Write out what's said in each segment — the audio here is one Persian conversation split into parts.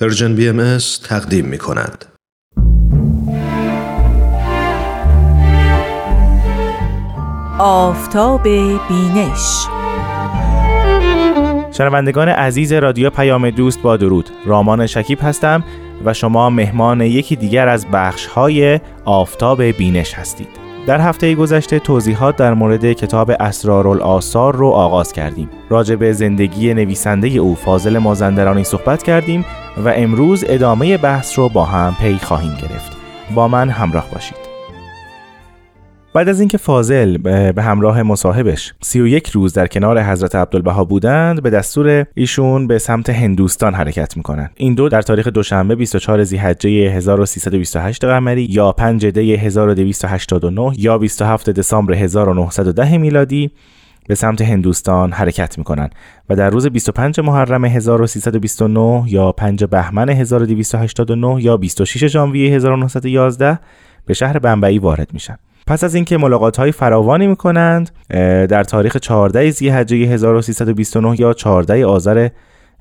Persian BMS تقدیم می کند. آفتاب بینش. شنوندگان عزیز رادیو پیام دوست با درود. رامان شکیب هستم و شما مهمان یکی دیگر از بخش های آفتاب بینش هستید. در هفته گذشته توضیحات در مورد کتاب اسرارالآثار رو آغاز کردیم. راجع به زندگی نویسنده او فاضل مازندرانی صحبت کردیم و امروز ادامه بحث رو با هم پی خواهیم گرفت. با من همراه باشید. بعد از اینکه فاضل به همراه مصاحبش 31 روز در کنار حضرت عبدالبها بودند به دستور ایشون به سمت هندوستان حرکت می‌کنند. این دو در تاریخ دوشنبه 24 ذی‌حجه 1328 قمری یا 5 دی 1289 یا 27 دسامبر 1910 میلادی به سمت هندوستان حرکت می‌کنند و در روز 25 محرم 1329 یا 5 بهمن 1289 یا 26 ژانویه 1911 به شهر بمبئی وارد میشن. پس از اینکه ملاقات های فراوانی می‌کنند در تاریخ 14 ذی‌حجه 1329 یا 14 آذر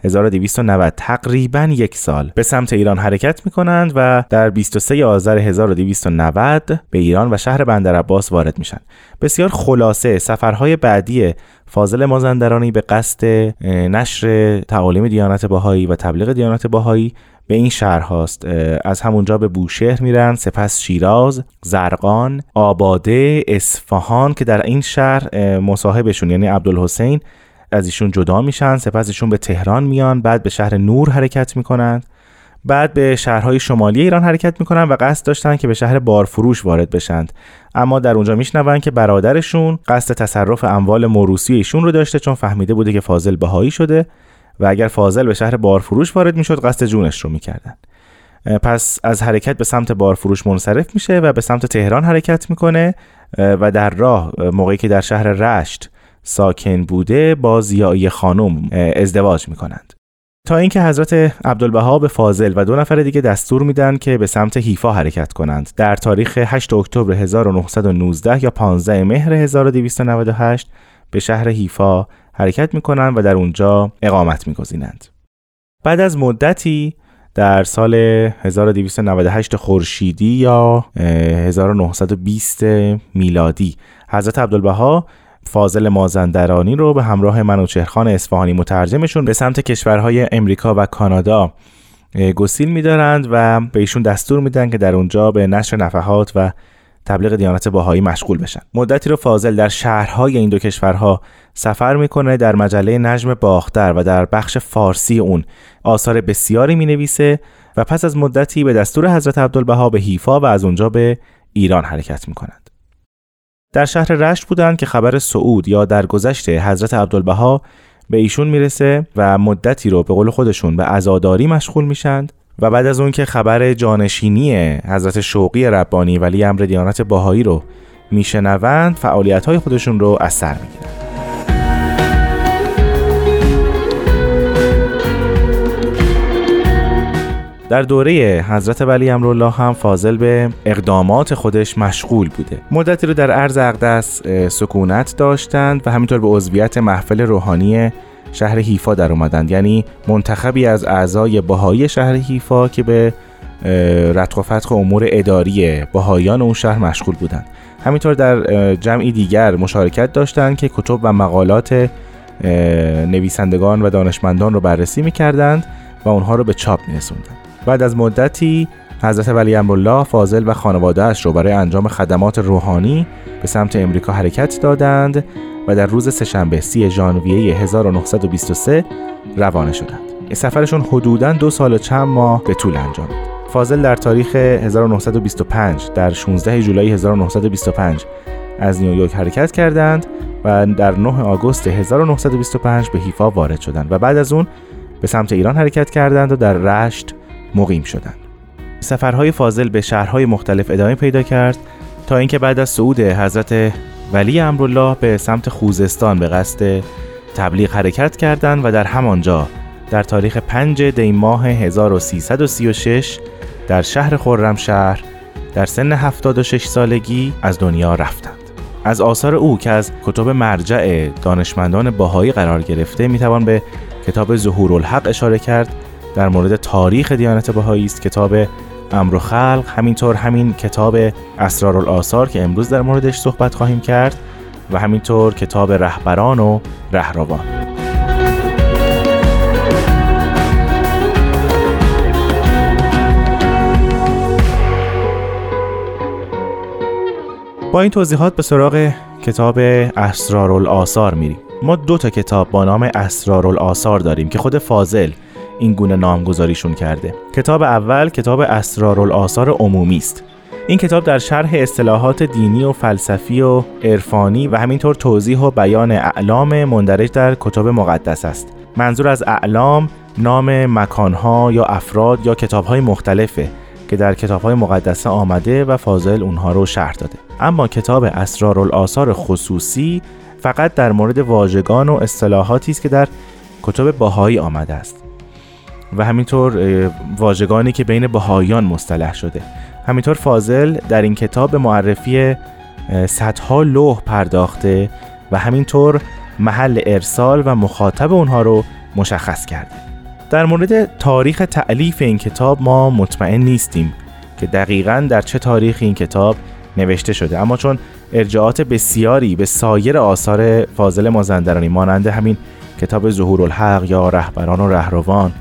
1290 تقریبا یک سال به سمت ایران حرکت می کنند و در 23 آذر 1290 به ایران و شهر بندر عباس وارد میشن. بسیار خلاصه سفرهای بعدی فاضل مازندرانی به قصد نشر تعالیم دیانت باهایی و تبلیغ دیانت باهایی به این شهر هاست. از همونجا به بوشهر میرن. سپس شیراز زرقان آباده اصفهان که در این شهر مصاحبشون یعنی عبدالحسین از ایشون جدا میشن. سپس ایشون به تهران میان. بعد به شهر نور حرکت می‌کنند بعد به شهرهای شمالی ایران حرکت می‌کنن و قصد داشتن که به شهر بارفروش وارد بشند. اما در اونجا میشنون که برادرشون قصد تصرف اموال موروسی ایشون رو داشته چون فهمیده بوده که فاضل بهایی شده. و اگر فاضل به شهر بارفروش وارد می‌شد قصد جونش رو می‌کردن. پس از حرکت به سمت بارفروش منصرف میشه و به سمت تهران حرکت می‌کنه و در راه موقعی که در شهر رشت ساکن بوده با زیایی خانم ازدواج می‌کنند. تا اینکه حضرت عبدالبها به فاضل و دو نفر دیگه دستور میدن که به سمت حیفا حرکت کنند. در تاریخ 8 اکتبر 1919 یا 15 مهر 1298 به شهر حیفا حرکت می‌کنند و در اونجا اقامت میگزینند. بعد از مدتی در سال 1298 خورشیدی یا 1920 میلادی حضرت عبدالبها فاضل مازندرانی رو به همراه منوچهرخان اصفهانی مترجمشون به سمت کشورهای امریکا و کانادا گسیل میدارند و به ایشون دستور میدن که در اونجا به نشر نفحات و تبلیغ دیانت باهایی مشغول بشن. مدتی رو فاضل در شهرهای این دو کشورها سفر می‌کنه در مجله نجم باختر و در بخش فارسی اون. آثار بسیاری می‌نویسه و پس از مدتی به دستور حضرت عبدالبها به حیفا و از اونجا به ایران حرکت می‌کنند در شهر رشت بودند که خبر سعود یا درگذشت حضرت عبدالبها به ایشون می‌رسه و مدتی رو به قول خودشون به عزاداری مشغول میشند. و بعد از اون که خبر جانشینی حضرت شوقی ربانی ولی امر دیانت باهایی رو میشنوند فعالیت های خودشون رو از سر می‌گیرن. در دوره حضرت ولی امرالله هم فاضل به اقدامات خودش مشغول بوده. مدتی رو در عرض اقدس سکونت داشتند و همینطور به عضویت محفل روحانی شهر حیفا در اومدند. یعنی منتخبی از اعضای بهایی شهر حیفا که به رتق و فتق امور اداری بهایان اون شهر مشغول بودند. همینطور در جمعی دیگر مشارکت داشتند که کتب و مقالات نویسندگان و دانشمندان رو بررسی می‌کردند و اونها رو به چاپ میرسوندند. بعد از مدتی حضرت ولی امرالله فاضل و خانوادهش رو برای انجام خدمات روحانی به سمت امریکا حرکت دادند و در روز سهشنبه سی ژانویه 1923 روانه شدند. سفرشون حدوداً دو سال و چند ماه به طول انجامید. فاضل در تاریخ 1925 در 16 جولای 1925 از نیویورک حرکت کردند و در 9 آگوست 1925 به حیفا وارد شدند و بعد از اون به سمت ایران حرکت کردند و در رشت مقیم شدند. سفرهای فاضل به شهرهای مختلف ادامه پیدا کرد تا اینکه بعد از صعود حضرت ولی امرالله به سمت خوزستان به قصد تبلیغ حرکت کردند و در همانجا در تاریخ 5 دی ماه 1336 در شهر خرمشهر در سن 76 سالگی از دنیا رفتند. از آثار او که از کتب مرجع دانشمندان باهایی قرار گرفته می‌توان به کتاب ظهور الحق اشاره کرد در مورد تاریخ دیانت بهایی است. کتاب امر و خلق همینطور همین کتاب اسرارالآثار که امروز در موردش صحبت خواهیم کرد و همینطور کتاب رهبران و رهروان. با این توضیحات به سراغ کتاب اسرارالآثار میریم. ما دو تا کتاب با نام اسرارالآثار داریم که خود فاضل این گونه نامگذاریشون کرده. کتاب اول کتاب اسرارالآثار عمومی است. این کتاب در شرح اصطلاحات دینی و فلسفی و عرفانی و همینطور توضیح و بیان اعلام مندرج در کتاب مقدس است. منظور از اعلام نام مکانها یا افراد یا کتابهای مختلفه که در کتابهای مقدسه آمده و فاضل اونها رو شرح داده. اما کتاب اسرارالآثار خصوصی فقط در مورد واژگان و اصطلاحاتی است که در کتب باهایی آمده است. و همینطور واژگانی که بین بهاییان مصطلح شده. همینطور فاضل در این کتاب معرفی صدها لوح پرداخته و همینطور محل ارسال و مخاطب اونها رو مشخص کرده. در مورد تاریخ تعلیف این کتاب ما مطمئن نیستیم که دقیقا در چه تاریخ این کتاب نوشته شده. اما چون ارجاعات بسیاری به سایر آثار فاضل مازندرانی مانند همین کتاب ظهور الحق یا رهبران و رهروان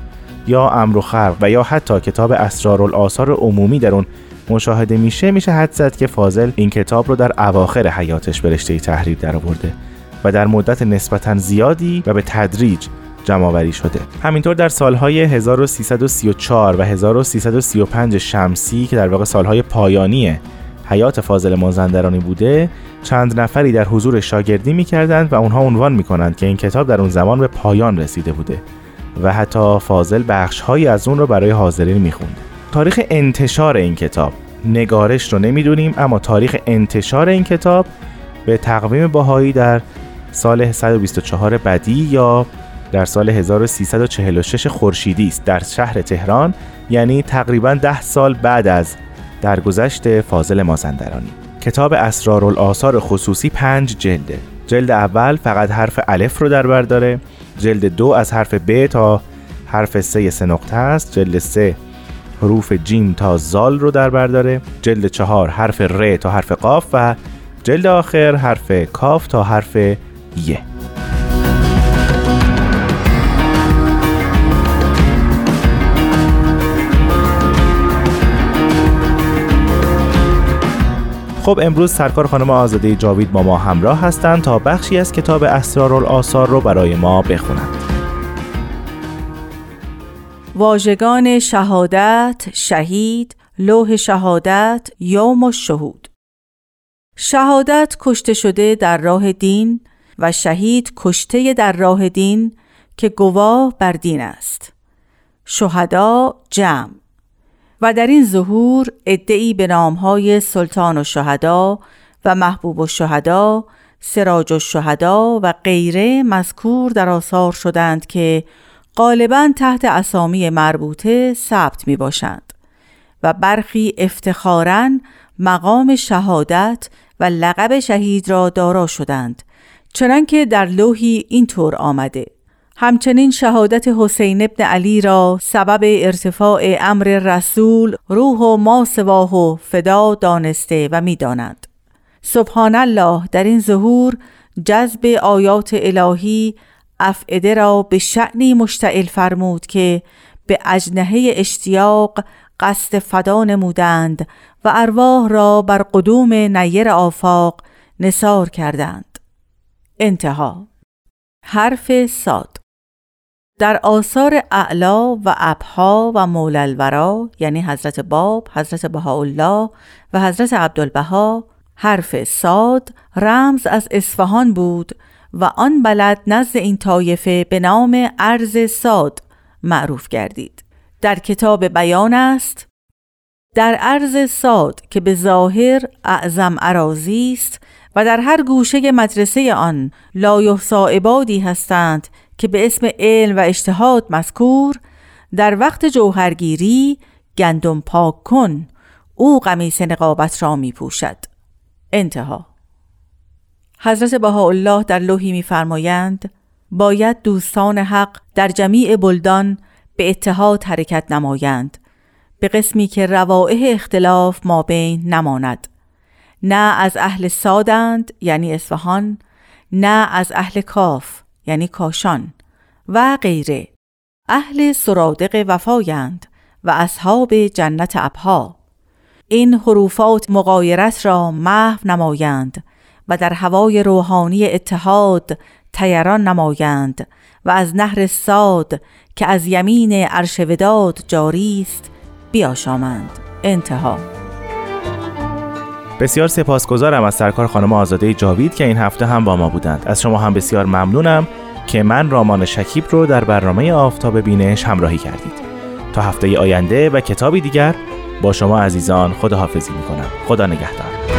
یا امر و خلق و یا حتی کتاب اسرارالآثار عمومی در اون مشاهده میشه میشه حد زد که فاضل این کتاب رو در اواخر حیاتش به رشته تحریر درآورده و در مدت نسبتا زیادی و به تدریج جمعآوری شده. همینطور در سالهای 1334 و 1335 شمسی که در واقع سالهای پایانی حیات فاضل مازندرانی بوده چند نفری در حضور شاگردی می‌کردند و اونها عنوان می‌کنند که این کتاب در اون زمان به پایان رسیده بوده. و حتی فاضل بخشهایی از اون رو برای حاضرین میخونده. تاریخ انتشار این کتاب نگارش رو نمی‌دونیم اما تاریخ انتشار این کتاب به تقویم باهایی در سال 124 بدی یا در سال 1346 خورشیدی است در شهر تهران یعنی تقریبا ده سال بعد از درگذشت فاضل مازندرانی. کتاب اسرارالآثار خصوصی پنج جلده. جلد اول فقط حرف الف رو در بر داره. جلد دو از حرف ب تا حرف سه سه نقطه است. جلد سه حروف جیم تا زال رو در بر داره. جلد چهار حرف ر تا حرف قاف و جلد آخر حرف کاف تا حرف یه خب امروز سرکار خانم آزاده جاوید با ما همراه هستند تا بخشی از کتاب اسرارالآثار رو برای ما بخونند. واژگان شهادت، شهید، لوح شهادت، یوم و شهود شهادت کشته شده در راه دین و شهید کشته در راه دین که گواه بر دین است. شهدا جمع و در این ظهور ادعی به نامهای سلطان و شهدا و محبوب و شهدا سراج و شهدا و غیره مذکور در آثار شدند که غالبا تحت اسامی مربوطه ثبت می باشند و برخی افتخارا مقام شهادت و لقب شهید را دارا شدند چنانکه در لوحی اینطور آمده همچنین شهادت حسین ابن علی را سبب ارتفاع امر رسول روح و ما سواه و فدا دانسته و می‌دانند. سبحان الله در این ظهور جذب آیات الهی افعده را به شعنی مشتعل فرمود که به اجنهه اشتیاق قصد فدا نمودند و ارواح را بر قدوم نیر آفاق نصار کردند. انتها. حرف ساد. در آثار اعلا و ابها و مولالورا یعنی حضرت باب، حضرت بهاءالله و حضرت عبدالبها حرف ساد رمز از اصفهان بود و آن بلد نزد این طایفه به نام ارز ساد معروف گردید. در کتاب بیان است در ارز ساد که به ظاهر اعظم عراضی است و در هر گوشه مدرسه آن لایحصا عبادی هستند که به اسم علم و اجتهاد مذکور در وقت جوهرگیری گندم پاک کن او قمیس نقابت را می پوشد انتها. حضرت بهاءالله در لوحی میفرمایند باید دوستان حق در جمیع بلدان به اتحاد حرکت نمایند به قسمی که روائح اختلاف ما بین نماند. نه از اهل سادند یعنی اصفهان نه از اهل کاف. یعنی کاشان و غیره. اهل سرادق وفایند و اصحاب جنت ابها. این حروفات مقایرت را محو نمایند و در هوای روحانی اتحاد تیران نمایند و از نهر ساد که از یمین عرش وداد جاری است بیاشامند. انتها. بسیار سپاسگزارم از سرکار خانم آزاده جاوید که این هفته هم با ما بودند. از شما هم بسیار ممنونم که من رامان شکیب رو در برنامه آفتاب بینش همراهی کردید. تا هفته آینده و کتابی دیگر با شما عزیزان خداحافظی می‌کنم. خدا نگهدار.